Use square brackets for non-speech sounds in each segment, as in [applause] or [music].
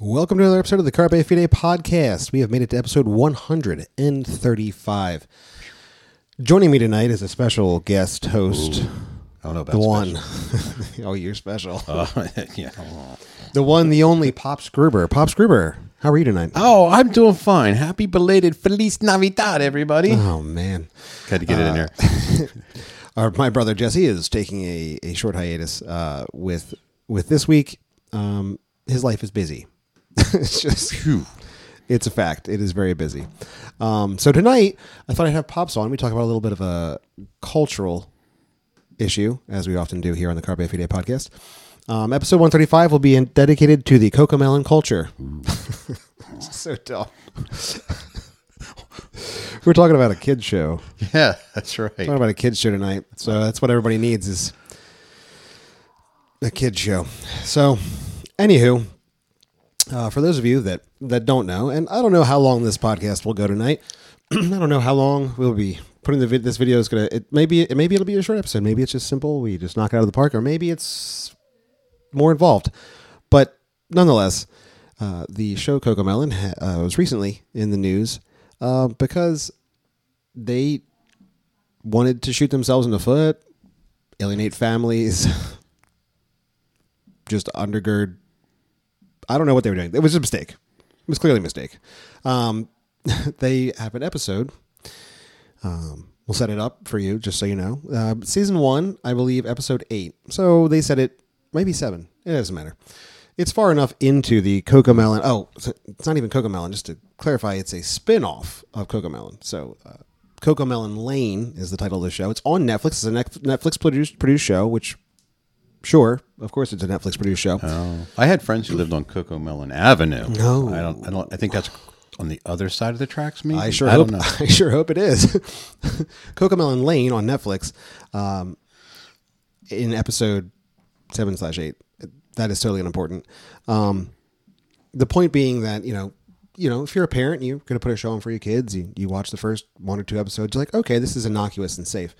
Welcome to another episode of the Carpe Fide podcast. We have made it to episode 135. Joining me tonight is a special guest host, I don't know about the one. [laughs] oh, you're special. [laughs] yeah. [laughs] the one, the only Pop Gruber. Pop Gruber, how are you tonight? Oh, I'm doing fine. Happy belated Feliz Navidad, everybody. Oh, man. Had to get it in there. Our, my brother Jesse is taking a, a short hiatus uh, with with this week. Um, his life is busy. [laughs] it's just it's a fact. It is very busy. Um, so tonight, I thought I'd have Pops on. We talk about a little bit of a cultural issue, as we often do here on the Carpe Fide podcast. Um, episode 135 will be in, dedicated to the Cocomelon culture. [laughs] so dumb. [laughs] We're talking about a kid show. Yeah, that's right. Talking about a kids show tonight. So that's what everybody needs is a kid show. So, anywho, uh, for those of you that that don't know, and I don't know how long this podcast will go tonight. [clears throat] I don't know how long we'll be putting the vid- this video is gonna. It maybe it maybe it'll be a short episode. Maybe it's just simple. We just knock it out of the park, or maybe it's more involved. But nonetheless, uh, the show Cocomelon ha- uh, was recently in the news uh, because they wanted to shoot themselves in the foot, alienate families, [laughs] just undergird. I don't know what they were doing. It was a mistake. It was clearly a mistake. Um, [laughs] they have an episode. Um, we'll set it up for you, just so you know. Uh, season one, I believe, episode eight. So they said it, maybe seven. It doesn't matter. It's far enough into the Cocomelon. Oh, it's not even Cocomelon. Just to clarify, it's a spin off of Cocomelon. So uh, Cocomelon Lane is the title of the show. It's on Netflix. It's a Netflix produced, produced show, which, sure, of course, it's a Netflix produced show. Oh, I had friends who lived on Cocomelon Avenue. No. I don't. I don't. I think that's on the other side of the tracks. Maybe I sure I hope. [laughs] I sure hope it is. [laughs] Cocomelon Lane on Netflix, um, in episode seven slash eight. That is totally unimportant. Um, the point being that you know, you know, if you're a parent, you're going to put a show on for your kids. You you watch the first one or two episodes. You're like, okay, this is innocuous and safe.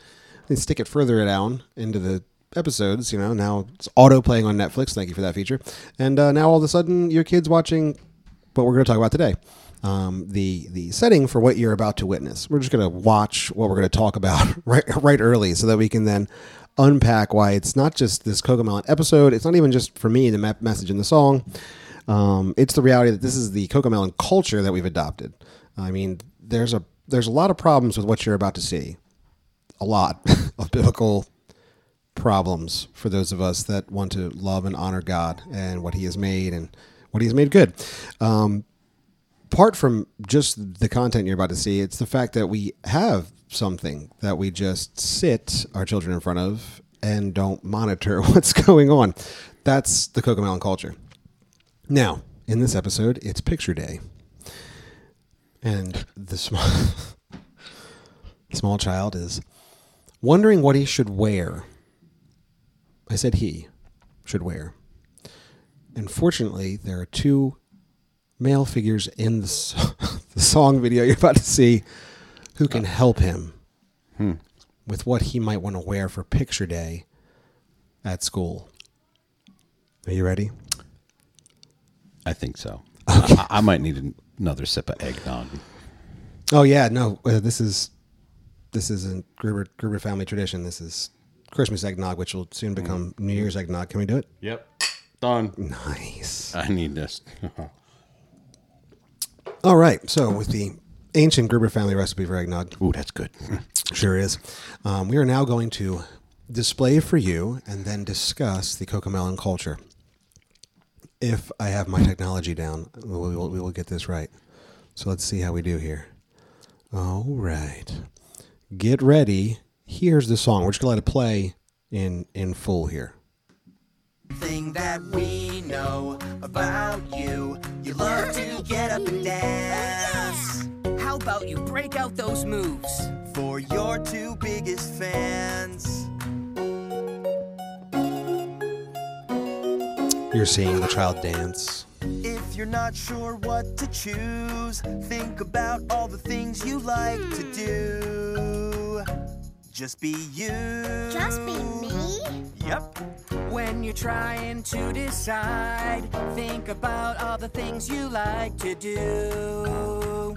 Then stick it further down into the episodes. You know, now it's auto playing on Netflix. Thank you for that feature. And uh, now all of a sudden, your kid's watching what we're going to talk about today. Um, the the setting for what you're about to witness. We're just going to watch what we're going to talk about [laughs] right right early, so that we can then unpack why it's not just this Cocomelon episode. It's not even just for me the me- message in the song. Um, it's the reality that this is the Cocomelon culture that we've adopted. I mean, there's a there's a lot of problems with what you're about to see. A lot [laughs] of biblical problems for those of us that want to love and honor God and what He has made and what He has made good. Um, apart from just the content you're about to see, it's the fact that we have something that we just sit our children in front of and don't monitor [laughs] what's going on. That's the Cocomelon culture. Now, in this episode, it's picture day. And the small, [laughs] small child is wondering what he should wear. I said he should wear. And fortunately, there are two male figures in the, s- [laughs] the song video you're about to see who can help him with what he might want to wear for picture day at school. Are you ready? I think so. I, I might need an- another sip of eggnog. Oh yeah, no. Uh, this is this is a Gruber Gruber family tradition. This is Christmas eggnog, which will soon become New Year's eggnog. Can we do it? Yep. Done. Nice. I need this. [laughs] All right. So with the ancient Gruber family recipe for eggnog, Ooh, that's good. [laughs] sure is. Um, we are now going to display for you and then discuss the Cocomelon culture. If I have my technology down, we will, we will get this right. So let's see how we do here. All right. Get ready. Here's the song. We're just going to let it play in, in full here. thing that we know about you. You love to get up and dance How about you break out those moves? for your two biggest fans. You're seeing the child dance. If you're not sure what to choose, think about all the things you like to do. Just be you. Just be me? Yep. When you're trying to decide, think about all the things you like to do.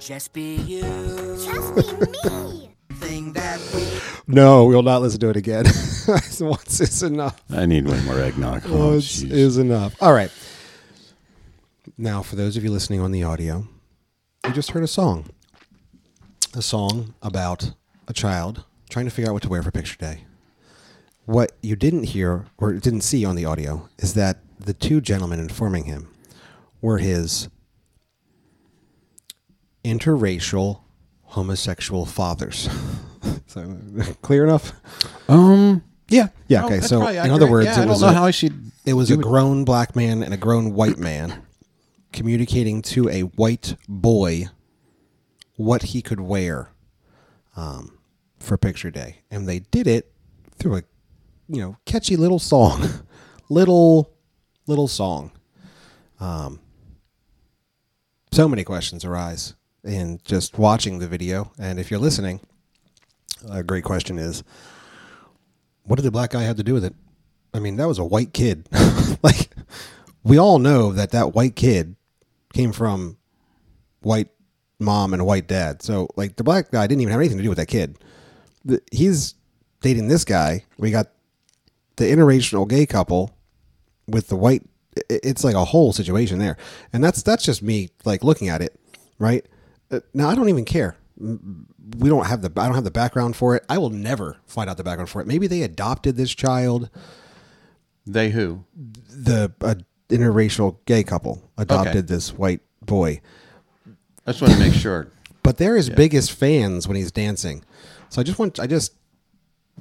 Just be you. Just be me. Thing that we No, we will not listen to it again. [laughs] Once is enough. I need way more eggnog. Oh, Once jeez. is enough. All right. Now, for those of you listening on the audio, you just heard a song. A song about a child trying to figure out what to wear for picture day. What you didn't hear or didn't see on the audio is that the two gentlemen informing him were his interracial homosexual fathers. [laughs] so, [laughs] clear enough? um, yeah, Yeah, No, okay, so, in other words, Yeah, it I was a- how I should. It was a grown black man and a grown white man communicating to a white boy what he could wear um, for picture day, and they did it through a you know catchy little song, [laughs] little little song. Um, so many questions arise in just watching the video, and if you're listening, a great question is, what did the black guy have to do with it? I mean, that was a white kid. [laughs] like, we all know that that white kid came from white mom and a white dad. So, like, the black guy didn't even have anything to do with that kid. The, he's dating this guy. We got the interracial gay couple with the white. It's like a whole situation there, and that's that's just me like looking at it, right? Uh, Now I don't even care. We don't have the I don't have the background for it. I will never find out the background for it. Maybe they adopted this child They who? the uh, interracial gay couple adopted Okay. this white boy, I just want to make sure. but they're his biggest fans when he's dancing. So I just want, I just,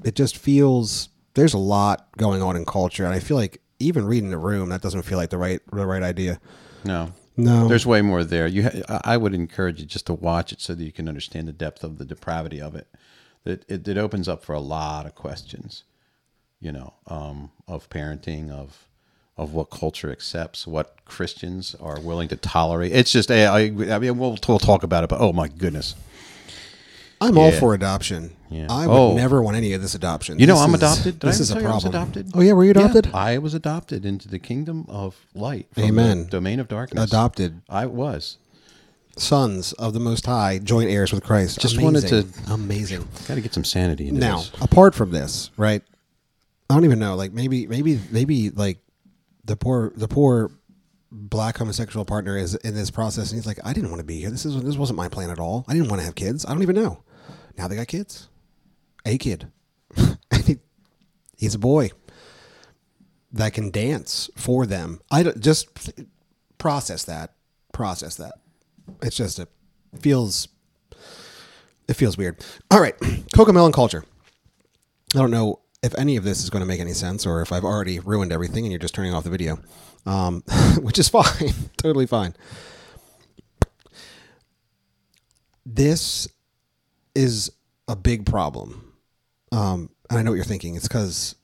it just feels there's a lot going on in culture, and I feel like even reading the room that doesn't feel like the right the right idea. No. No. There's way more there. You, ha- I would encourage you just to watch it so that you can understand the depth of the depravity of it. That it, it opens up for a lot of questions, you know, um, of parenting, of of what culture accepts, what Christians are willing to tolerate. It's just, I, I I mean, we'll, we'll talk about it, but oh my goodness, I'm all Yeah. for adoption. Yeah. I would Oh. never want any of this adoption. You know This I'm is- adopted. Did I this ever is a tell you I was problem. adopted? Oh yeah, were you Yeah, adopted? I was adopted into the kingdom of light. from Amen. The domain of darkness. Adopted I was. sons of the Most High, joint heirs with Christ. Just wanted Amazing. to- amazing. Got to get some sanity into Now, this. apart from this, right? I don't even know. Like maybe, maybe, maybe like the poor, the poor black homosexual partner is in this process, and he's like, I didn't want to be here. This is this wasn't my plan at all. I didn't want to have kids. I don't even know. Now they got kids. A kid. [laughs] He's a boy that can dance for them. I don't, just process that. Process that. It's just it feels it feels weird. All right, [clears throat] Cocomelon culture. I don't know if any of this is going to make any sense or if I've already ruined everything and you're just turning off the video, um, [laughs] which is fine, [laughs] totally fine. This is a big problem, um, and I know what you're thinking. It's because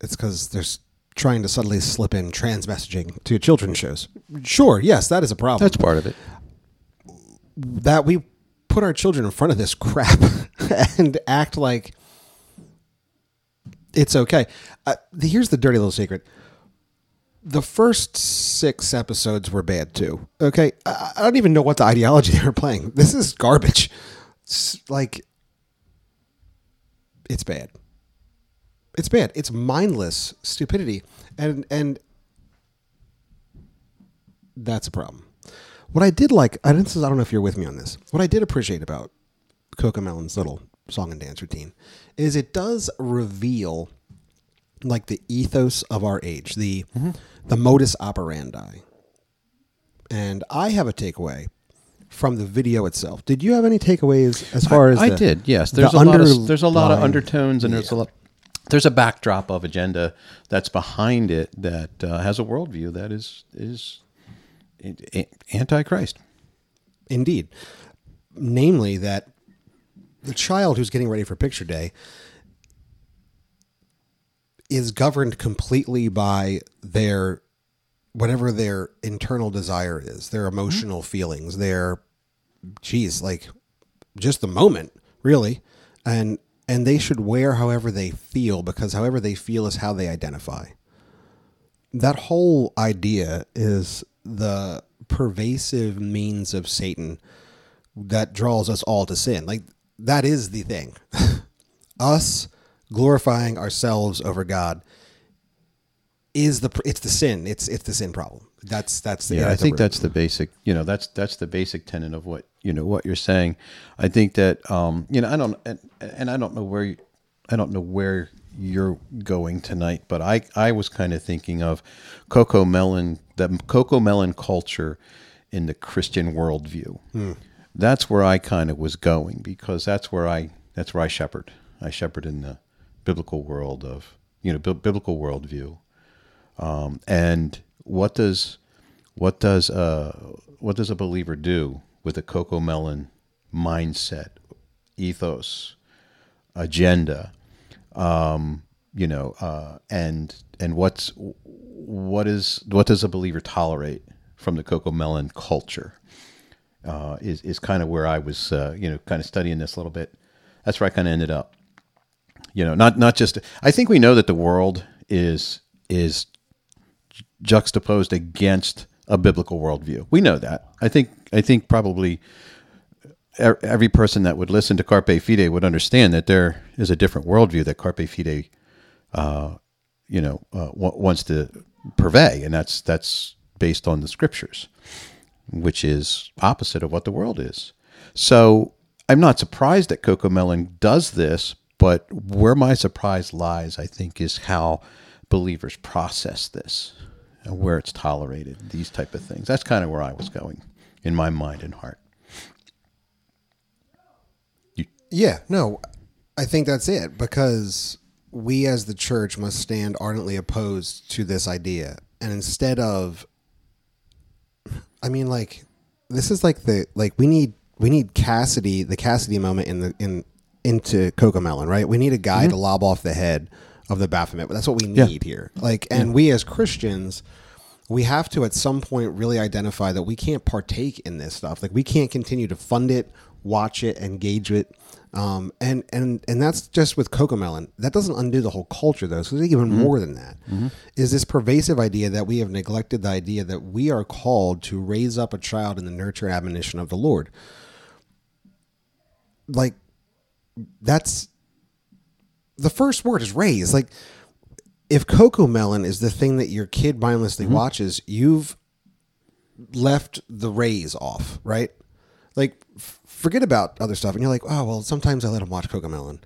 it's because there's trying to subtly slip in trans messaging to children's shows. Sure, yes, that is a problem That's part of it. that we put our children in front of this crap [laughs] and act like it's okay. Uh, here's the dirty little secret. The first six episodes were bad too. Okay, I, I don't even know what the ideology [laughs] they were playing. This is garbage. It's like it's bad. It's bad. It's mindless stupidity, and and that's a problem. What I did like, I don't, I don't know if you're with me on this. What I did appreciate about Cocomelon's little song and dance routine is it does reveal like the ethos of our age, the mm-hmm. the modus operandi. And I have a takeaway from the video itself. Did you have any takeaways as far as I the- did. Yes, the there's a lot of there's a lot of undertones, and there's a lot. There's a backdrop of agenda that's behind it that uh, has a worldview that is is anti-Christ. Indeed. Namely, that the child who's getting ready for picture day is governed completely by their whatever their internal desire is, their emotional feelings, their geez, like just the moment, really. And and they should wear however they feel because however they feel is how they identify. that whole idea is the pervasive means of Satan that draws us all to sin. Like that is the thing. [laughs] us glorifying ourselves over God is the it's the sin. It's it's the sin problem. That's that's the yeah, I think that's the basic. You know, that's that's the basic tenet of what you know what you're saying. I think that um, you know I don't and, and I don't know where you, I don't know where you're going tonight, but I I was kind of thinking of Cocomelon, the Cocomelon culture in the Christian worldview. That's where I kind of was going because that's where I that's where I shepherd. I shepherd in the biblical world of you know bi- biblical worldview. Um, and what does what does uh, what does a believer do with a Cocomelon mindset, ethos, agenda? Um, you know, uh, and and what's what is what does a believer tolerate from the Cocomelon culture? Uh, is is kind of where I was, uh, you know, kind of studying this a little bit. That's where I kind of ended up you know not not just i think we know that the world is is juxtaposed against a biblical worldview. We know that. I think i think probably every person that would listen to carpe fide would understand that there is a different worldview that carpe fide uh, you know uh, wa- wants to purvey and that's that's based on the scriptures which is opposite of what the world is. So I'm not surprised that Cocomelon does this, but where my surprise lies, I think, is how believers process this where it's tolerated, these type of things. That's kind of where I was going in my mind and heart. Yeah, no, I think that's it because we as the church must stand ardently opposed to this idea. And instead of, I mean, like, this is like the, like, we need, we need Cassidy, the Cassidy moment in the, in, into Cocomelon, right? We need a guy mm-hmm. to lob off the head of the Baphomet. That's what we Yeah. need here. Like, and we as Christians, we have to at some point really identify that we can't partake in this stuff. Like we can't continue to fund it, watch it, engage it. Um, and and and that's just with Cocomelon. That doesn't undo the whole culture though. So even more than that. Is this pervasive idea that we have neglected the idea that we are called to raise up a child in the nurture and admonition of the Lord. Like that's the first word is raise. Like if Cocomelon is the thing that your kid mindlessly mm-hmm. watches, you've left the raise off, right? Like, f- forget about other stuff, and you're like, oh well. Sometimes I let him watch Cocomelon.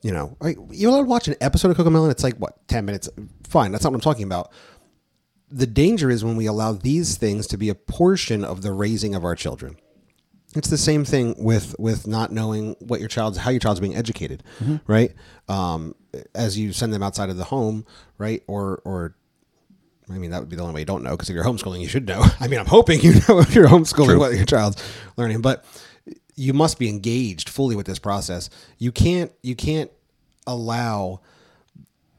You know, like, you let to watch an episode of Cocomelon. It's like what ten minutes. Fine, that's not what I'm talking about. The danger is when we allow these things to be a portion of the raising of our children. It's the same thing with with not knowing what your child's how your child's being educated, right? Um, as you send them outside of the home, right? Or or I mean that would be the only way you don't know because if you're homeschooling, you should know. [laughs] I mean, I'm hoping you [laughs] know if you're homeschooling what your child's learning, but you must be engaged fully with this process. You can't you can't allow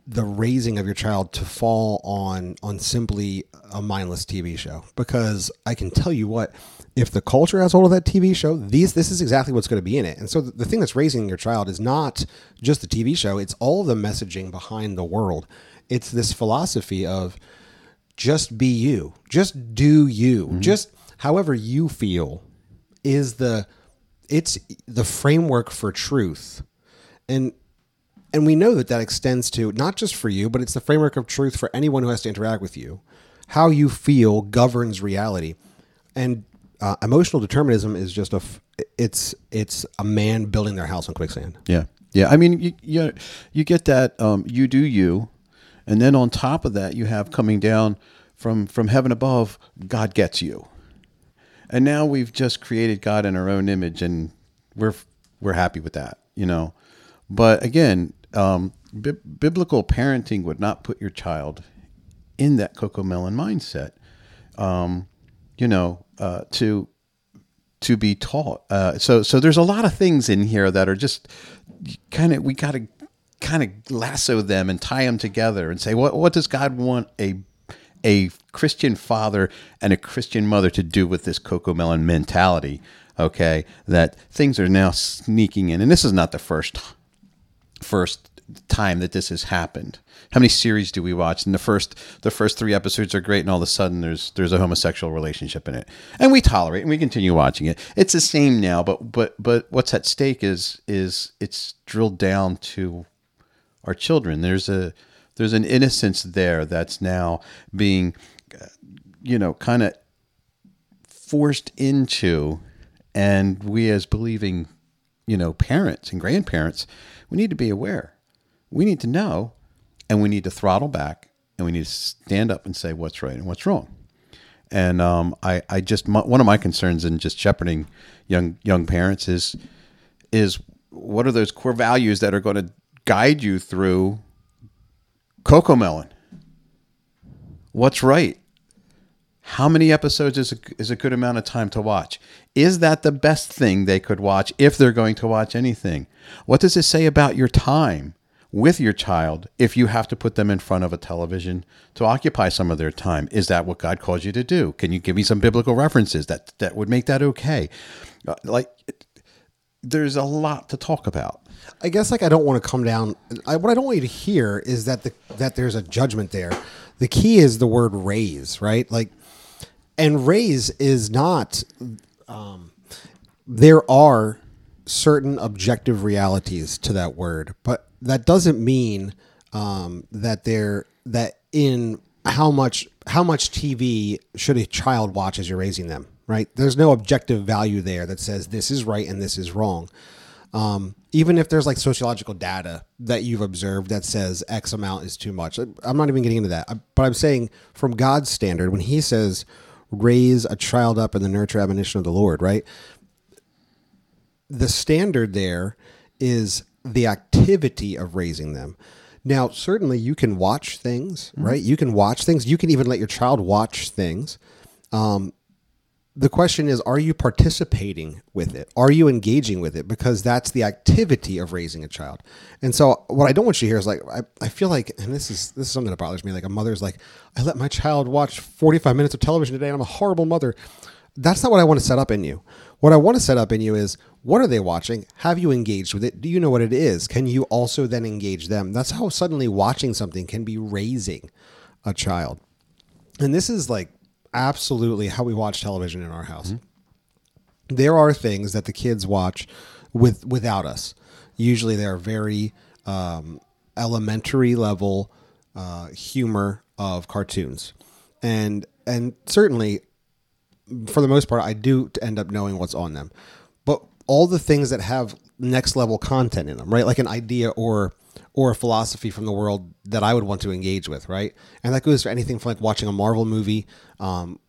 the raising of your child to fall on on simply a mindless TV show because I can tell you what if the culture has hold of that TV show these this is exactly what's going to be in it. And so the, the thing that's raising your child is not just the TV show it's all the messaging behind the world. It's this philosophy of just be you just do you mm-hmm. just however you feel is the it's the framework for truth. And and we know that that extends to not just for you but it's the framework of truth for anyone who has to interact with you. How you feel governs reality. And uh, emotional determinism is just a f- it's it's a man building their house on quicksand Yeah, yeah. I mean, you you, you get that um, you do you, and then on top of that, you have coming down from from heaven above. God gets you, and now we've just created God in our own image, and we're we're happy with that, you know. But again, um, bi- biblical parenting would not put your child in that Cocomelon mindset. Um, you know, uh, to to be taught. Uh, so so there's a lot of things in here that are just kind of we got to kind of lasso them and tie them together and say what what does God want a a Christian father and a Christian mother to do with this Cocomelon mentality? Okay, that things are now sneaking in, and this is not the first first time that this has happened. How many series do we watch? And the first the first three episodes are great, and all of a sudden there's there's a homosexual relationship in it, and we tolerate and we continue watching it. It's the same now, but but but what's at stake is is it's drilled down to our children. There's a there's an innocence there that's now being, you know, kind of forced into, and we as believing, you know, parents and grandparents, we need to be aware. We need to know, and we need to throttle back, and we need to stand up and say what's right and what's wrong. And um, I, I just my, one of my concerns in just shepherding young young parents is is what are those core values that are going to guide you through Cocomelon? What's right? How many episodes is a, is a good amount of time to watch? Is that the best thing they could watch if they're going to watch anything? What does it say about your time with your child if you have to put them in front of a television to occupy some of their time? Is that what God calls you to do? Can you give me some biblical references that that would make that okay? Uh, Like there's a lot to talk about. I guess like I don't want to come down. I, what I don't want you to hear is that the that there's a judgment there. The key is the word raise, right? Like, and raise is not. Um, there are certain objective realities to that word, but that doesn't mean um, that there that in how much how much TV should a child watch as you're raising them, right? There's no objective value there that says this is right and this is wrong. Um, even if there's like sociological data that you've observed that says X amount is too much, I'm not even getting into that. But I'm saying from God's standard, when He says, "Raise a child up in the nurture admonition of the Lord," right? the standard there is the activity of raising them. Now, certainly you can watch things, right? You can watch things. You can even let your child watch things. Um, the question is, are you participating with it? Are you engaging with it? Because that's the activity of raising a child. And so, what I don't want you to hear is like, I, I feel like, and this is this is something that bothers me. Like a mother's like, I let my child watch 45 minutes of television today, and I'm a horrible mother. That's not what I want to set up in you. What I want to set up in you is, what are they watching? Have you engaged with it? Do you know what it is? Can you also then engage them? That's how suddenly watching something can be raising a child. And this is like absolutely how we watch television in our house. There are things that the kids watch with without us. Usually, they are very um, elementary level uh, humor of cartoons, and and certainly for the most part, I do end up knowing what's on them. All the things that have next level content in them, right? Like an idea or or a philosophy from the world that I would want to engage with, right? And that goes for anything from like watching a Marvel movie. Um,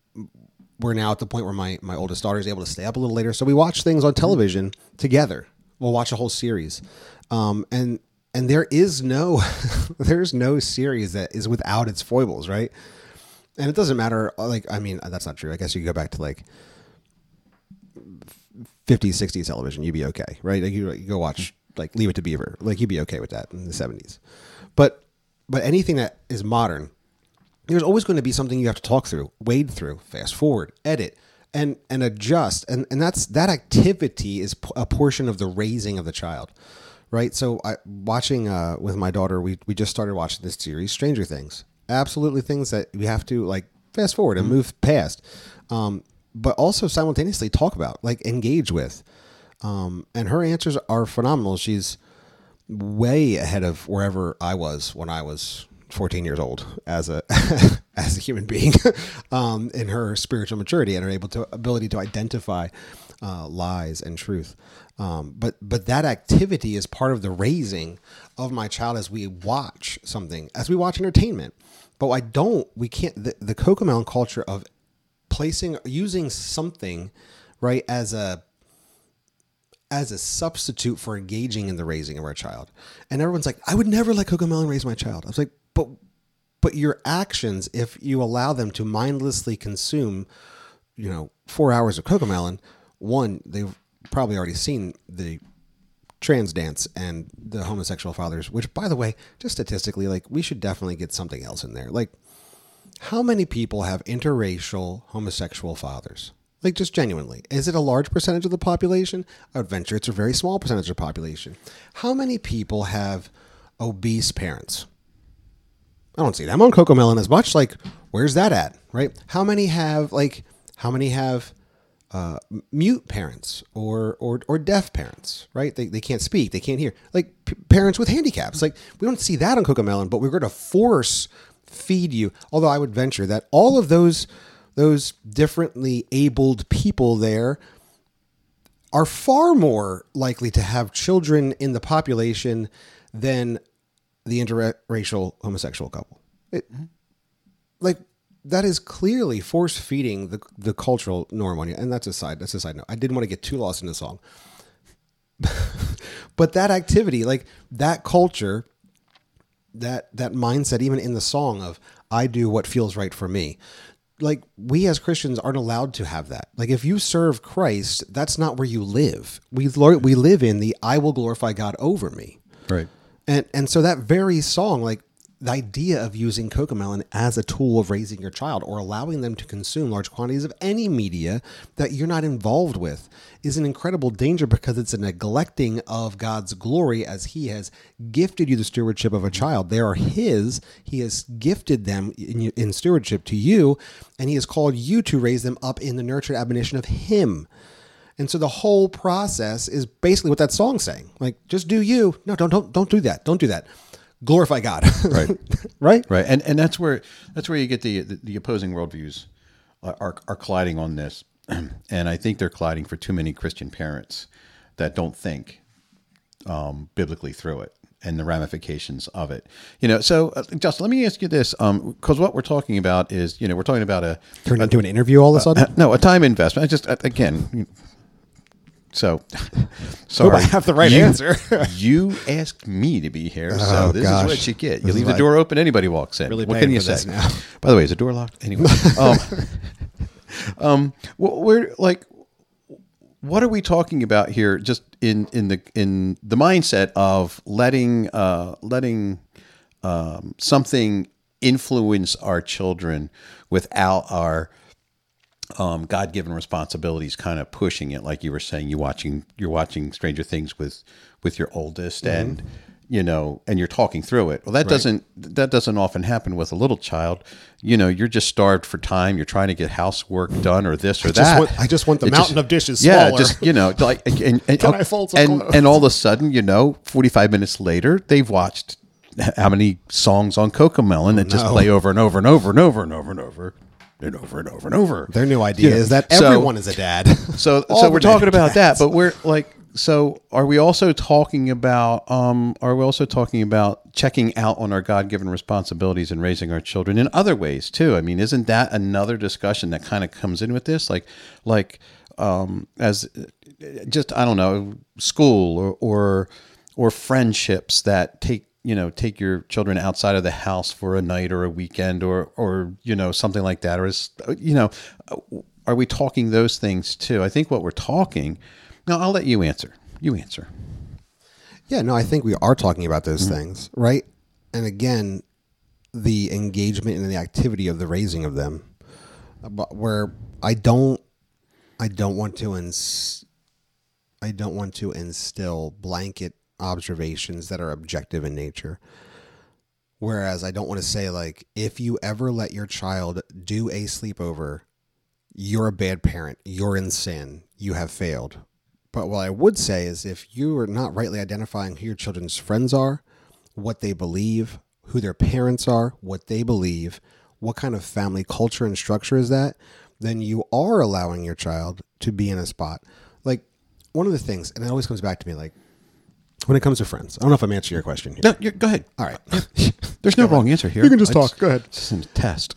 we're now at the point where my my oldest daughter is able to stay up a little later, so we watch things on television together. We'll watch a whole series, um, and and there is no [laughs] there's no series that is without its foibles, right? and it doesn't matter like i mean that's not true i guess you go back to like 50s 60s television you'd be okay right? Like you, you go watch like leave it to beaver. Like you'd be okay with that in the 70s but but anything that is modern there's always going to be something you have to talk through wade through fast forward edit and and adjust. And and that's that activity is a portion of the raising of the child right? So i watching uh with my daughter we we just started watching this series stranger things. Absolutely things that we have to like fast forward and move past. Um but also simultaneously talk about like engage with um and her answers are phenomenal she's way ahead of wherever I was when I was 14 years old as a [laughs] as a human being [laughs] um, in her spiritual maturity and her able to ability to identify uh, lies and truth. Um, but but that activity is part of the raising of my child as we watch something as we watch entertainment. But I don't we can't the, the Cocomelon culture of placing using something right as a as a substitute for engaging in the raising of our child. And everyone's like, I would never let Cocomelon raise my child. I was like, but but your actions, if you allow them to mindlessly consume, you know, four hours of Cocomelon, one, they've probably already seen the trans dance and the homosexual fathers, which by the way, just statistically, like we should definitely get something else in there. Like how many people have interracial homosexual fathers? Like just genuinely, is it a large percentage of the population? I would venture it's a very small percentage of the population. How many people have obese parents. I don't see them on Cocomelon as much. Like, where's that at? Right? How many have like how many have uh, mute parents or or or deaf parents? Right? They, they can't speak, they can't hear. Like p- parents with handicaps. Like we don't see that on Cocomelon, but we're going to force feed you. Although I would venture that all of those those differently abled people there are far more likely to have children in the population than the interracial homosexual couple. It, mm-hmm. like that is clearly force feeding the the cultural norm on you, and that's a side. That's a side note. I didn't want to get too lost in the song, [laughs] but that activity, like that culture, that that mindset, even in the song of "I do what feels right for me." Like we as Christians aren't allowed to have that. Like if you serve Christ, that's not where you live. We we live in the "I will glorify God over me." Right. And and so that very song, like the idea of using Cocomelon as a tool of raising your child or allowing them to consume large quantities of any media that you're not involved with is an incredible danger because it's a neglecting of God's glory as He has gifted you the stewardship of a child. They are His. He has gifted them in, in stewardship to you, and He has called you to raise them up in the nurtured admonition of Him. And so the whole process is basically what that song's saying. Like, just do you. No, don't don't don't do that. Don't do that. Glorify God. [laughs] Right. right? Right, and and that's where that's where you get the the, the opposing worldviews are, are colliding on this, [clears throat] and I think they're colliding for too many Christian parents that don't think um, biblically through it and the ramifications of it. You know, so uh, Justin, let me ask you this, because what we're talking about is, you know, we're talking about a Turn into an interview all of a sudden. uh, no a time investment. I just again. So, [laughs] sorry. I have the right You- answer. [laughs] you asked me to be here, so Oh, this gosh. is what you get. You This leave the like door open, anybody walks in. really what can you say? now. By the way, is the door locked? Anyway, um, [laughs] um, we're like, what are we talking about here? Just in in the in the mindset of letting uh, letting um, something influence our children without our um, God-given responsibilities, kind of pushing it, like you were saying. You watching, you're watching Stranger Things with with your oldest, and you know, and you're talking through it. Well, that doesn't that doesn't often happen with a little child. You know, you're just starved for time. You're trying to get housework done, or this or just that. want- I just want the It mountain of dishes Yeah, smaller. just you know, like and and, [laughs] Can I fold some and, and all of a sudden, you know, 45 minutes later, they've watched how many songs on Cocomelon that just no. play over and over and over and over and over and over and over and over and over. Their new idea You know, is that so- everyone is a dad. [laughs] so [laughs] so we're talking about that, but we're like so are we also talking about um are we also talking about checking out on our God-given responsibilities and raising our children in other ways too? I mean, isn't that another discussion that kind of comes in with this like like um as just I don't know, school or or or friendships that take you know take your children outside of the house for a night or a weekend or or you know something like that or is you know are we talking those things too? I think what we're talking no i'll let you answer. You answer. Yeah, no, I think we are talking about those mm-hmm. things, right? And again, the engagement and the activity of the raising of them, But where I don't, I don't want to ins, I don't want to instill blanket observations that are objective in nature. Whereas I don't want to say like, if you ever let your child do a sleepover, you're a bad parent. You're in sin. You have failed. But what I would say is if you are not rightly identifying who your children's friends are, what they believe, who their parents are, what they believe, what kind of family culture and structure is that, then you are allowing your child to be in a spot. Like one of the things, and it always comes back to me, like when it comes to friends, I don't know if I'm answering your question here. no you're, go ahead All right. [laughs] there's no wrong answer here You can just I talk. Go ahead. this is a test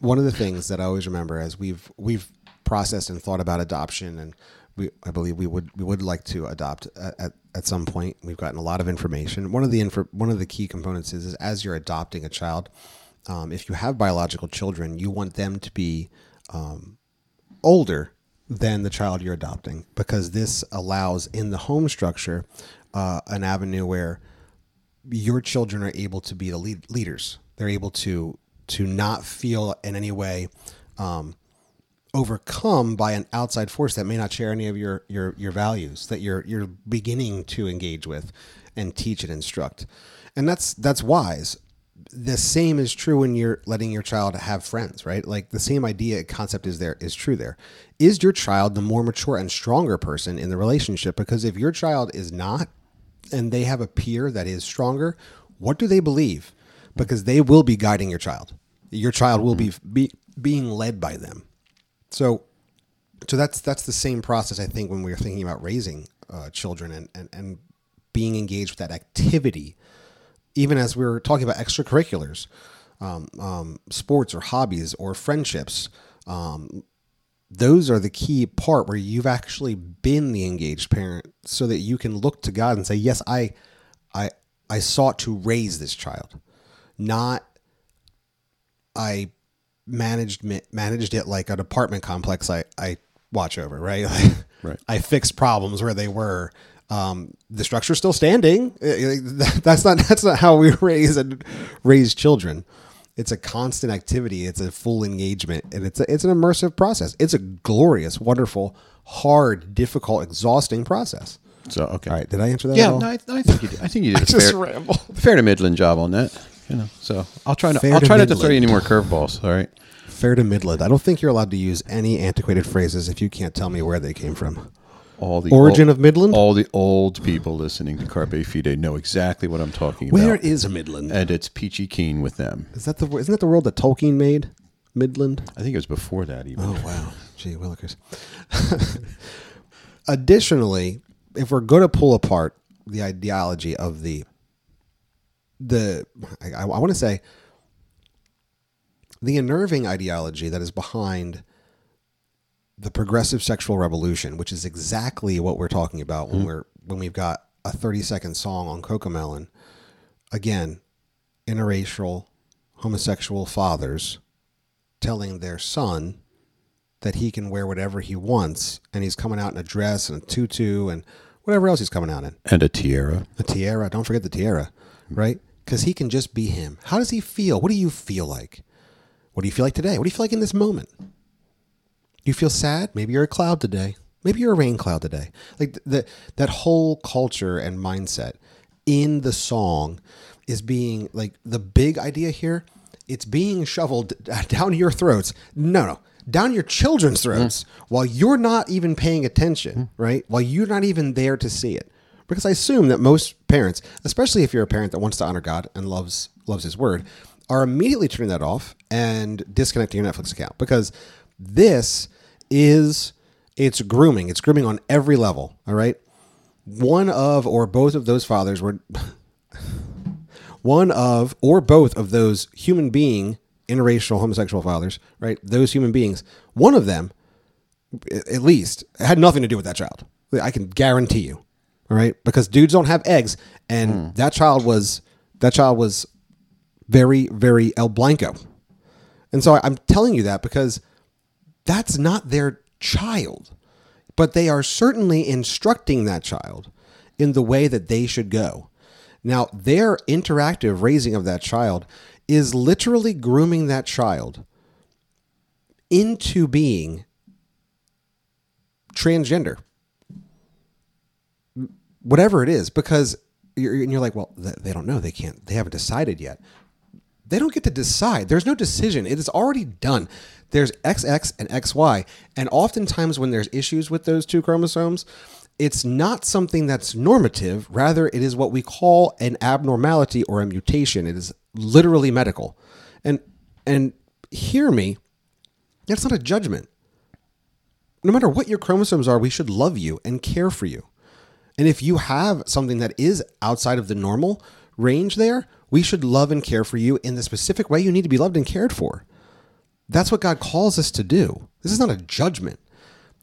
one of the things that I always remember as we've we've processed and thought about adoption, and we I believe we would we would like to adopt at, at, at some point. We've gotten a lot of information. One of the infor, one of the key components is, is as you're adopting a child, um, if you have biological children, you want them to be um, older than the child you're adopting because this allows in the home structure uh, an avenue where your children are able to be the lead, leaders. They're able to to not feel in any way um, overcome by an outside force that may not share any of your your your values that you're you're beginning to engage with. and teach and instruct. And that's that's wise. The same is true when you're letting your child have friends, right? Like the same idea concept is there is true there. Is your child the more mature and stronger person in the relationship? Because if your child is not and they have a peer that is stronger, what do they believe? Because they will be guiding your child. Your child will be, be being led by them. So, so that's that's the same process I think when we are thinking about raising uh, children and, and and being engaged with that activity, even as we were talking about extracurriculars, um, um, sports or hobbies or friendships. Um, those are the key part where you've actually been the engaged parent so that you can look to God and say, yes, I, I, I sought to raise this child, not I managed managed it like an apartment complex I, I watch over, right? [laughs] Right. I fixed problems where they were. Um, the structure's still standing. [laughs] That's not that's not how we [laughs] raise and raise children. It's a constant activity. It's a full engagement, and it's a, it's an immersive process. It's a glorious, wonderful, hard, difficult, exhausting process. So okay. All right, did I answer that? Yeah, at all? no, I, I think you did. I think you [laughs] did a just fair, ramble. fair to middling job on that. You know, so I'll try not. Fair I'll to try not to throw you any more curveballs. All right. Fair to Midland. I don't think you're allowed to use any antiquated phrases if you can't tell me where they came from. All the Origin old, of Midland? All the old people listening to Carpe Fide know exactly what I'm talking Where about. is Midland? and it's peachy keen with them. Is that the isn't that the world that Tolkien made? Midland. I think it was before that even. Oh wow, gee willikers. [laughs] Additionally, if we're going to pull apart the ideology of the the I, I want to say the unnerving ideology that is behind the progressive sexual revolution, which is exactly what we're talking about when hmm. we're when we've got a 30 second song on Cocomelon. Again, interracial homosexual fathers telling their son that he can wear whatever he wants and he's coming out in a dress and a tutu and whatever else he's coming out in. And a tiara. A tiara, don't forget the tiara, hmm. right? Because he can just be him. How does he feel? What do you feel like? What do you feel like today? What do you feel like in this moment? You feel sad? Maybe you're a cloud today. Maybe you're a rain cloud today. Like th- the, that whole culture and mindset in the song is being like the big idea here. It's being shoveled [laughs] down your throats. No, no, down your children's throats mm. while you're not even paying attention, mm. right? While you're not even there to see it. Because I assume that most parents, especially if you're a parent that wants to honor God and loves loves His Word, are immediately turning that off and disconnecting your Netflix account because this is it's grooming. It's grooming on every level. All right. One of or both of those fathers were [laughs] one of or both of those human being interracial homosexual fathers, right? Those human beings, one of them at least had nothing to do with that child. I can guarantee you. All right? Because dudes don't have eggs and hmm. that child was that child was very very El Blanco. And so I'm telling you that because that's not their child. But they are certainly instructing that child in the way that they should go. Now, their interactive raising of that child is literally grooming that child into being transgender. Whatever it is, because you're, and you're like, well, they don't know. They can't, they haven't decided yet. They don't get to decide. There's no decision. It is already done. There's XX and XY. And oftentimes, when there's issues with those two chromosomes, it's not something that's normative. Rather, it is what we call an abnormality or a mutation. It is literally medical. And and hear me, that's not a judgment. No matter what your chromosomes are, we should love you and care for you. And if you have something that is outside of the normal range there, we should love and care for you in the specific way you need to be loved and cared for. That's what God calls us to do. This is not a judgment.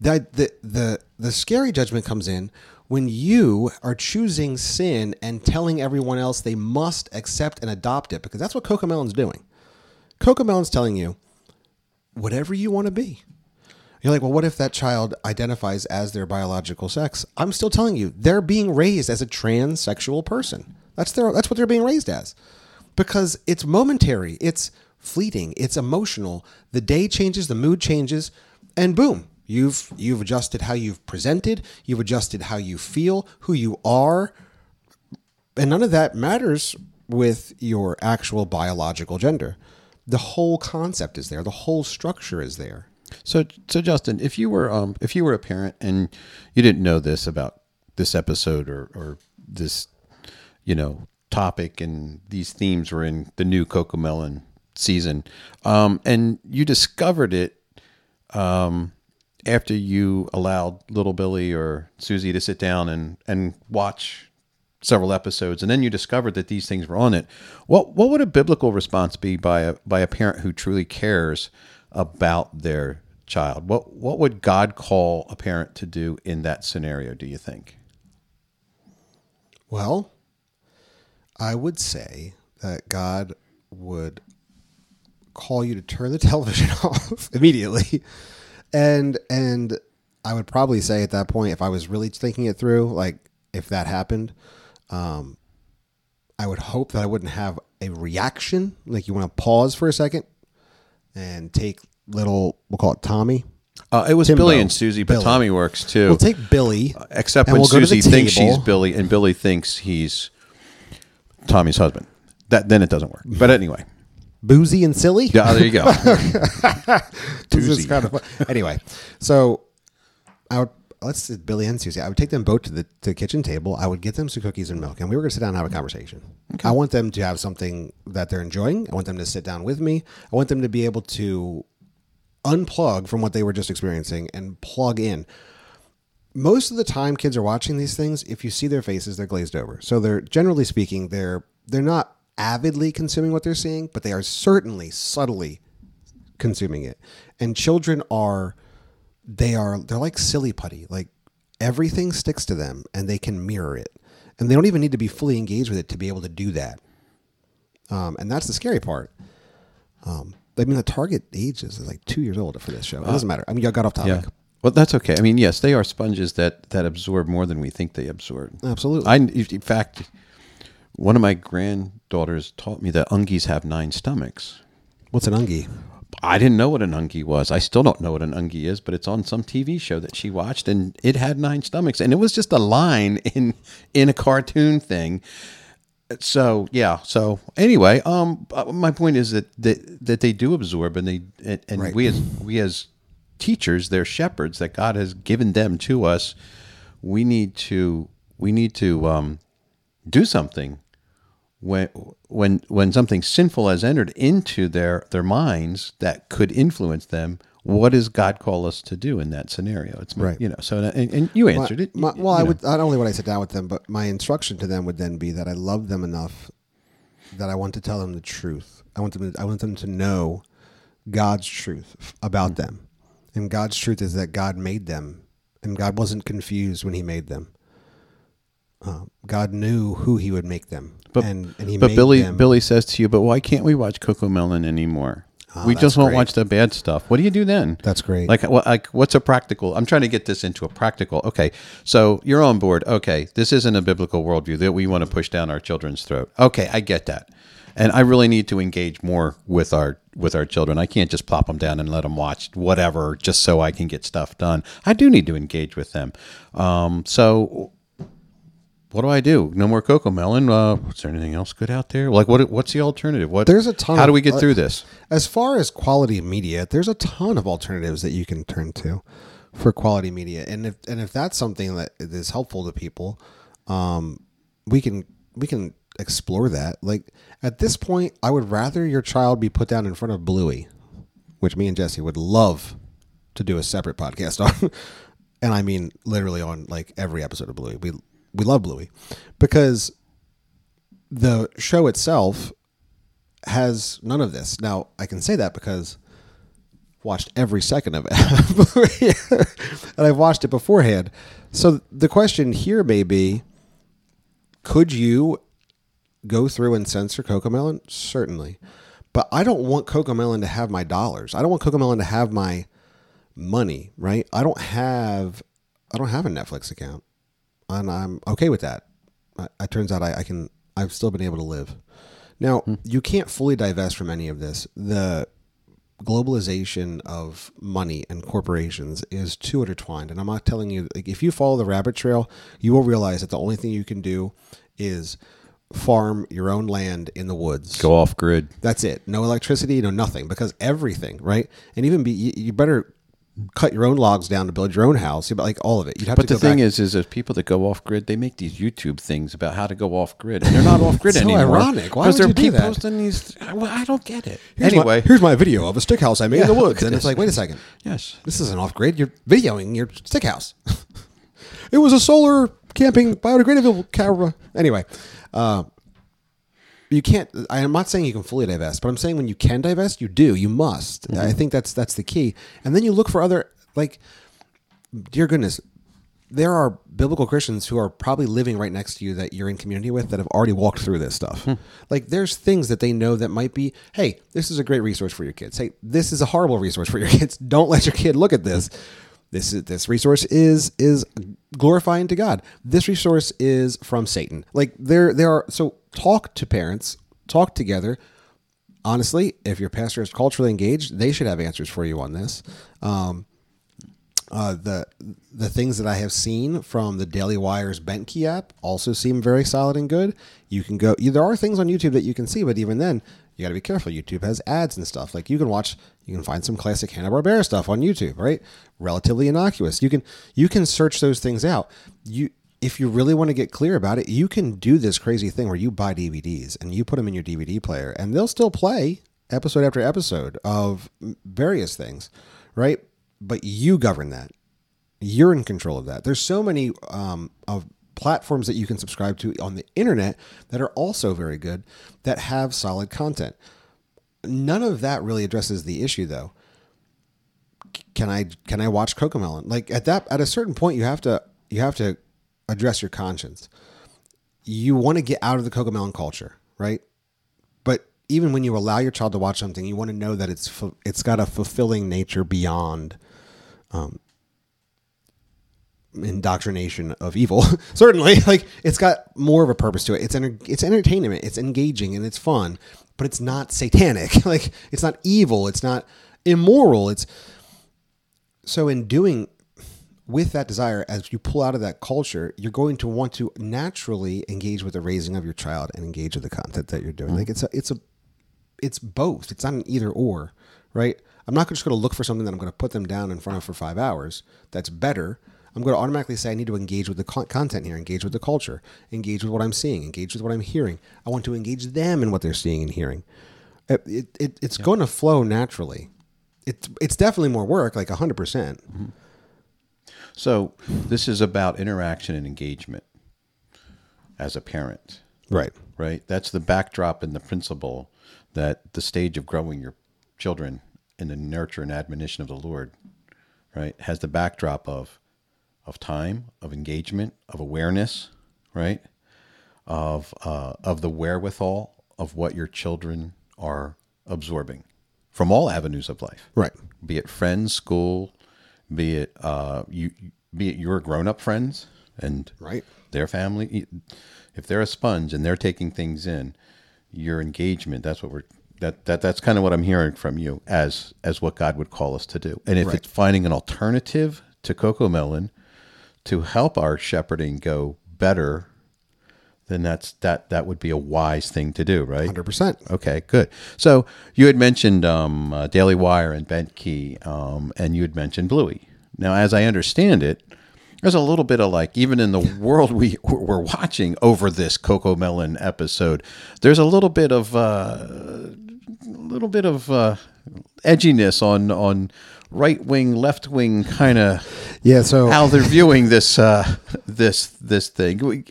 The, the, the, the scary judgment comes in when you are choosing sin and telling everyone else they must accept and adopt it, because that's what Cocomelon's doing. Cocomelon's telling you, whatever you want to be. You're like, well, what if that child identifies as their biological sex? I'm still telling you, they're being raised as a transsexual person. That's their that's what they're being raised as. Because it's momentary, it's fleeting, it's emotional. The day changes, the mood changes, and boom, you've you've adjusted how you've presented, you've adjusted how you feel, who you are, and none of that matters with your actual biological gender. The whole concept is there. The whole structure is there. So, so Justin, if you were um, if you were a parent and you didn't know this about this episode or or this, you know, topic and these themes were in the new Cocomelon season, um, and you discovered it um, after you allowed little Billy or Susie to sit down and and watch several episodes, and then you discovered that these things were on it. What what would a biblical response be by a by a parent who truly cares about their child? What what would God call a parent to do in that scenario? Do you think? Well, I would say that God would call you to turn the [laughs] television off immediately. And and I would probably say at that point if I was really thinking it through, like if that happened, um I would hope that I wouldn't have a reaction. Like you want to pause for a second and take little we'll call it Tommy. Uh, it was Timbo. Billy and Susie, but Billy. Tommy works too. We'll take Billy. except when we'll go to the Susie thinks she's Billy and Billy thinks he's Tommy's husband. That then it doesn't work. But anyway, Boozy and silly. yeah, there you go. [laughs] [laughs] This is kind of fun. anyway. So I would let's say Billy and Susie. I would take them both to the, to the kitchen table. I would get them some cookies and milk, and we were going to sit down and have a conversation. I want them to have something that they're enjoying. I want them to sit down with me. I want them to be able to unplug from what they were just experiencing and plug in. Most of the time, kids are watching these things. If you see their faces, they're glazed over. So they're generally speaking, they're they're not avidly consuming what they're seeing, but they are certainly subtly consuming it. And children are they are they're like silly putty. Like everything sticks to them and they can mirror it. And they don't even need to be fully engaged with it to be able to do that. Um, and that's the scary part. Um, I mean, the target age is like two years old for this show. It doesn't matter. I mean, you got off topic. yeah. Well, that's okay. I mean, yes, they are sponges that that absorb more than we think they absorb. Absolutely. I, in fact, one of my granddaughters taught me that ungies have nine stomachs. What's an ungie? I didn't know what an ungie was. I still don't know what an ungie is, but it's on some TV show that she watched, and it had nine stomachs, and it was just a line [laughs] in in a cartoon thing. So yeah. So anyway, um, uh, my point is that that, that they do absorb, and they and, and Right. we as we as teachers, they're shepherds that God has given them to us. We need to we need to um, do something when when when something sinful has entered into their their minds that could influence them what does god call us to do in that scenario it's Right. you know so and, and you answered it My- well, I know. would not only would I sit down with them, but my instruction to them would then be that I love them enough that I want to tell them the truth. I want them. To, I want them to know God's truth about Mm-hmm. them, and God's truth is that God made them, and God wasn't confused when He made them. Uh, God knew who He would make them, but, and and He but billy them. billy says to you but why can't we watch Cocomelon anymore? Ah, we just won't great. watch the bad stuff. What do you do then? That's great. like what like what's a practical i'm trying to get this into a practical okay so you're on board okay this isn't a biblical worldview that we want to push down our children's throat. Okay i get that. And i really need to engage more with our with our children. I can't just plop them down and let them watch whatever just so i can get stuff done. I do need to engage with them. Um, so what do I do? No more Cocomelon. Uh, is there anything else good out there? Like, what? What's the alternative? What? There's a ton How do we get uh, through this? As far as quality media, there's a ton of alternatives that you can turn to for quality media, and if and if that's something that is helpful to people, um, we can we can explore that. Like at this point, I would rather your child be put down in front of Bluey, which me and Jesse would love to do a separate podcast [laughs] on, and I mean literally on like every episode of Bluey. We we love Bluey because the show itself has none of this. Now, I can say that because I've watched every second of it. [laughs] and I've watched it beforehand. So the question here may be could you go through and censor Cocomelon? Certainly. But I don't want Cocomelon to have my dollars. I don't want Cocomelon to have my money, right? I don't have I don't have a Netflix account. And I'm okay with that. I- It turns out I, I can I've still been able to live. Now, hmm. you can't fully divest from any of this. The globalization of money and corporations is too intertwined. And I'm not telling you, like, if you follow the rabbit trail, you will realize that the only thing you can do is farm your own land in the woods. Go off grid. That's it. No electricity, no nothing, because everything, right? And even be you better cut your own logs down to build your own house, but like all of it. You'd have But to the thing back. is, is if people that go off grid, they make these YouTube things about how to go off grid, and they're not off grid [laughs] So anymore. ironic. Why would you do that? posting these. Well, I don't get it. Here's anyway, my, here's my video of a stick house I made in the [laughs] woods, and it's like, wait a second, yes, this isn't off grid. You're videoing your stick house. [laughs] it was a solar camping biodegradable camera. Anyway, uh, you can't. I am not saying you can fully divest, but I'm saying when you can divest, you do. You must. I mm-hmm. think that's that's the key. And then you look for other like, dear goodness, there are biblical Christians who are probably living right next to you that you're in community with that have already walked through this stuff. Hmm. Like there's things that they know that might be, hey, this is a great resource for your kids. Hey, this is a horrible resource for your [laughs] kids. Don't let your kid look at this. This is this resource is is glorifying to God. This resource is from Satan. Like there there are so talk to parents, talk together. Honestly, if your pastor is culturally engaged, they should have answers for you on this. Um, uh, the the things that I have seen from the Daily Wire's Bentkey app also seem very solid and good. You can go. There are things on YouTube that you can see, but even then, you got to be careful. YouTube has ads and stuff. Like you can watch, you can find some classic Hanna Barbera stuff on YouTube, right? Relatively innocuous. You can you can search those things out. You if you really want to get clear about it, you can do this crazy thing where you buy DVDs and you put them in your DVD player, and they'll still play episode after episode of various things, right? But you govern that. You're in control of that. There's so many um, of platforms that you can subscribe to on the internet that are also very good that have solid content. None of that really addresses the issue, though. Can I can I watch Cocomelon? Like at that at a certain point, you have to you have to address your conscience. You want to get out of the Cocomelon culture, right? But even when you allow your child to watch something, you want to know that it's it's got a fulfilling nature beyond um, indoctrination of evil. [laughs] Certainly, [laughs] like it's got more of a purpose to it. It's enter- it's entertainment. It's engaging and it's fun, but it's not satanic. [laughs] like it's not evil. It's not immoral. It's so in doing with that desire as you pull out of that culture you're going to want to naturally engage with the raising of your child and engage with the content that you're doing mm-hmm. like it's a it's a it's both it's not an either or right i'm not just going to look for something that i'm going to put them down in front of for five hours that's better i'm going to automatically say i need to engage with the con- content here engage with the culture engage with what i'm seeing engage with what i'm hearing. I want to engage them in what they're seeing and hearing. It, it, it, it's going to flow naturally. It's it's definitely more work like 100% mm-hmm. So this is about interaction and engagement as a parent, right. Right? That's the backdrop and the principle that the stage of growing your children in the nurture and admonition of the Lord, right, has the backdrop of of time, of engagement, of awareness, right, of uh, of the wherewithal of what your children are absorbing from all avenues of life, right be it friends, school, be it uh, you, be it your grown-up friends and Right. their family. If they're a sponge and they're taking things in, your engagement. That's what we're. That, that that's kind of what I'm hearing from you as as what God would call us to do. And if Right. it's finding an alternative to Cocomelon to help our shepherding go better, then that's that that would be a wise thing to do, right? 100% Okay, good. So you had mentioned um, uh, Daily Wire and Bentkey, um, and you had mentioned Bluey. Now, as I understand it, there's a little bit of like, even in the [laughs] world we we're watching over this Cocomelon episode, there's a little bit of uh, a little bit of uh, edginess on on right wing, left wing kind of yeah so how they're viewing this uh, this this thing. We-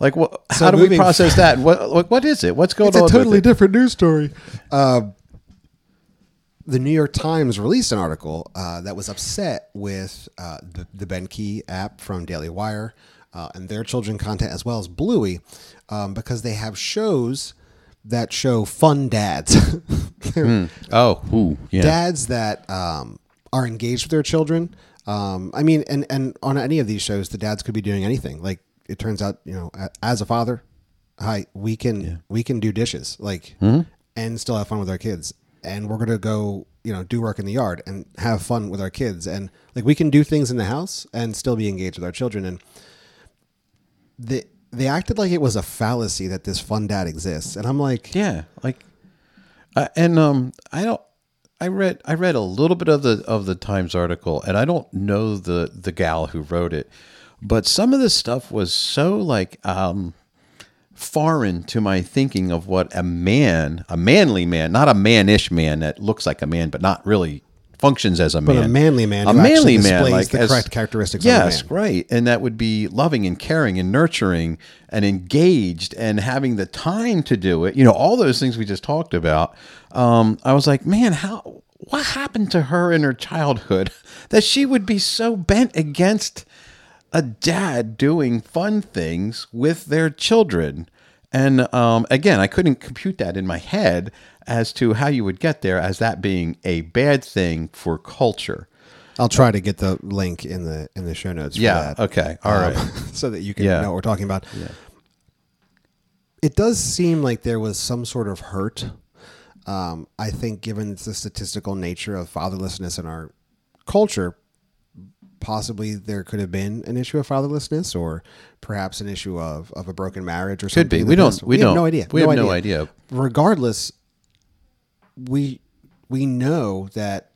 Like, what? So how do we process that? What, what is it? What's going it's on? a with totally different news story. Uh, the New York Times released an article uh, that was upset with uh, the, the Bentkey app from Daily Wire uh, and their children content as well as Bluey um, because they have shows that show fun dads. They're [laughs] Oh, ooh, yeah. dads that um, are engaged with their children. Um, I mean, and and on any of these shows, the dads could be doing anything. Like it turns out, you know, as a father, hi, we can we can do dishes, like, and still have fun with our kids. And we're gonna go, you know, do work in the yard and have fun with our kids. And like we can do things in the house and still be engaged with our children. And the they acted like it was a fallacy that this fun dad exists, and I'm like, Yeah, like, uh, and um, I don't. I read I read a little bit of the of the Times article, and I don't know the the gal who wrote it, but some of the stuff was so like um foreign to my thinking of what a man, a manly man, not a mannish man that looks like a man but not really functions as a man, But a manly man a manly man, displays like the as- correct characteristics of a Yes, right, and that would be loving and caring and nurturing and engaged and having the time to do it. You know, all those things we just talked about. Um, I was like, man, how what happened to her in her childhood [laughs] that she would be so bent against a dad doing fun things with their children? And um, again, I couldn't compute that in my head as to how you would get there as that being a bad thing for culture. I'll try to get the link in the in the show notes. For Yeah, that. okay, all Um, right. [laughs] so that you can Yeah. know what we're talking about. It does seem like there was some sort of hurt. Um, I think, given the statistical nature of fatherlessness in our culture, possibly there could have been an issue of fatherlessness, or perhaps an issue of, of a broken marriage, or Could be. something. We that don't- we have don't- no idea. we have no idea. Regardless, we we know that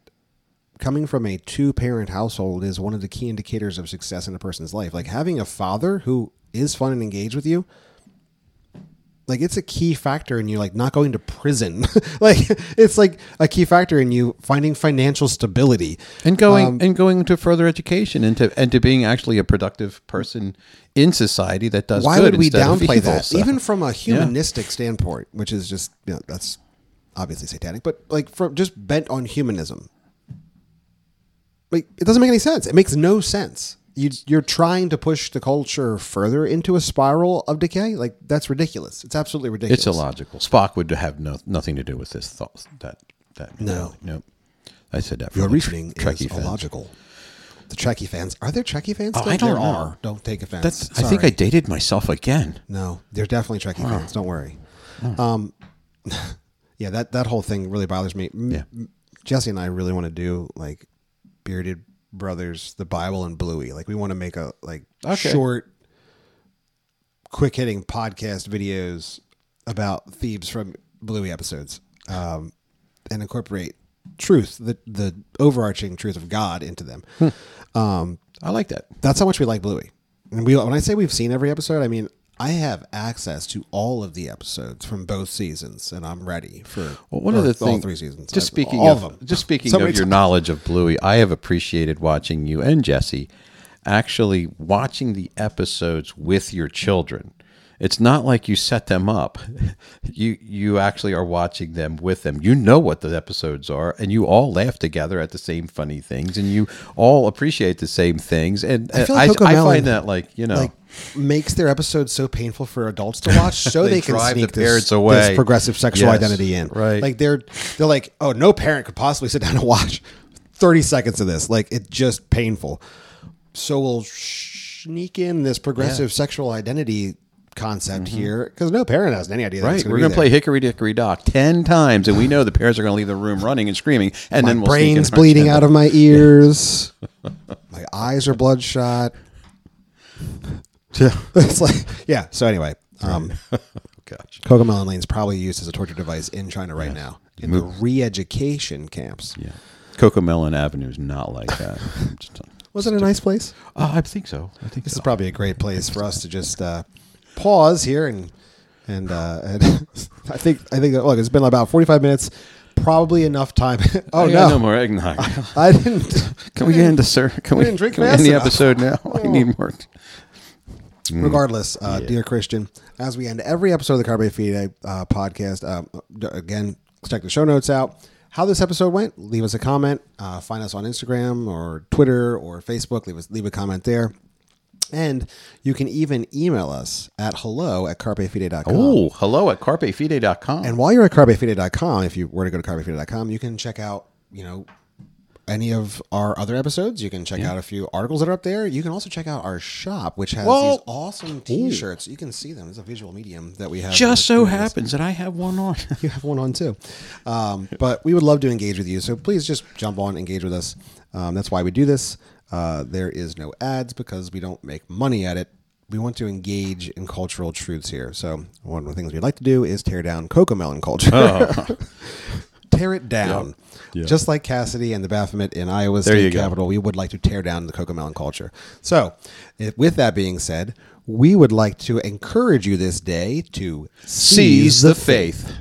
coming from a two parent household is one of the key indicators of success in a person's life. Like having a father who is fun and engaged with you, like it's a key factor in you like not going to prison. [laughs] like it's like a key factor in you finding financial stability. and going Um, and going to further education and to and to being actually a productive person in society that does Why would we downplay evil, that? so- Even from a humanistic standpoint, which is just you know, that's obviously satanic, but like from just bent on humanism. Like it doesn't make any sense. It makes no sense. You you're trying to push the culture further into a spiral of decay. Like that's ridiculous. It's absolutely ridiculous. it's illogical. Spock would have no nothing to do with this thought. That that No. nope. I said that. For Your the reasoning Trekkie is fans. illogical. The Trekkie fans are there Trekkie fans? Oh, I don't there know. are. Don't take offense. That's. I think I dated myself again. No, they're definitely Trekkie fans. Don't worry. Um, [laughs] yeah, that that whole thing really bothers me. Yeah. Jesse and I really want to do like bearded brothers, the Bible and Bluey. Like we want to make a like Okay. short, quick hitting podcast videos about thieves from Bluey episodes, um, and incorporate truth, the the overarching truth of God into them. Um, I like that. that's how much we like Bluey. And we when I say we've seen every episode, I mean I have access to all of the episodes from both seasons, and I'm ready for Well, one of the all things, three seasons. Just I- speaking all of, of them. just speaking So of your times. knowledge of Bluey, I have appreciated watching you and Jesse actually watching the episodes with your children. It's not like you set them up. [laughs] You you actually are watching them with them. You know what the episodes are, and you all laugh together at the same funny things, and you all appreciate the same things. And I I, feel like I, Melon, find that like you know. like makes their episodes so painful for adults to watch, so [laughs] They they, can drive the sneak this, this progressive sexual Yes, identity in. right. Like they're they're like, oh, no parent could possibly sit down and watch thirty seconds of this. Like it's just painful. So we'll sneak in this progressive sexual identity concept here because no parent has any idea. Mm-hmm. Right, we're going to play Hickory Dickory Dock ten times, and we know the parents are going to leave the room running and screaming, and my then we'll brain's bleeding out of my ears. [laughs] my eyes are bloodshot. [laughs] it's like yeah. So anyway, um, [laughs] Gosh. Cocomelon Lane is probably used as a torture device in China right now in the re-education camps. Yeah, Cocomelon Avenue is not like that. Was it a nice place? uh, I think so. I think This so. is probably a great place for us to just uh, pause here and and, uh, and [laughs] I think I think that, look, it's been about forty-five minutes. Probably enough time. [laughs] oh I no, no more eggnog. [laughs] I didn't. Can we get into sir? Can we, didn't drink can we end the episode now? I need more. Regardless, uh, dear Christian, as we end every episode of the Carpe Fide uh, podcast, um, again, check the show notes out. How this episode went, leave us a comment. Uh, find us on Instagram or Twitter or Facebook. Leave us leave a comment there. And you can even email us at hello at carpefide.com. Oh, hello at carpefide.com. And while you're at carpefide.com, if you were to go to carpefide.com, you can check out, you know, any of our other episodes. You can check out a few articles that are up there. You can also check out our shop, which has Whoa. these awesome T-shirts. You can see them. It's a visual medium that we have. just so happens that I have one on. [laughs] you have one on too. Um, but we would love to engage with you. So please just jump on, engage with us. Um, that's why we do this. Uh, there is no ads because we don't make money at it we want to engage in cultural truths here. So one of the things we'd like to do is tear down Cocomelon culture. [laughs] tear it down. Yeah. Just like Cassidy and the Baphomet in Iowa There State go. We would like to tear down the Cocomelon culture. So, if, with that being said, we would like to encourage you this day to Seize the faith.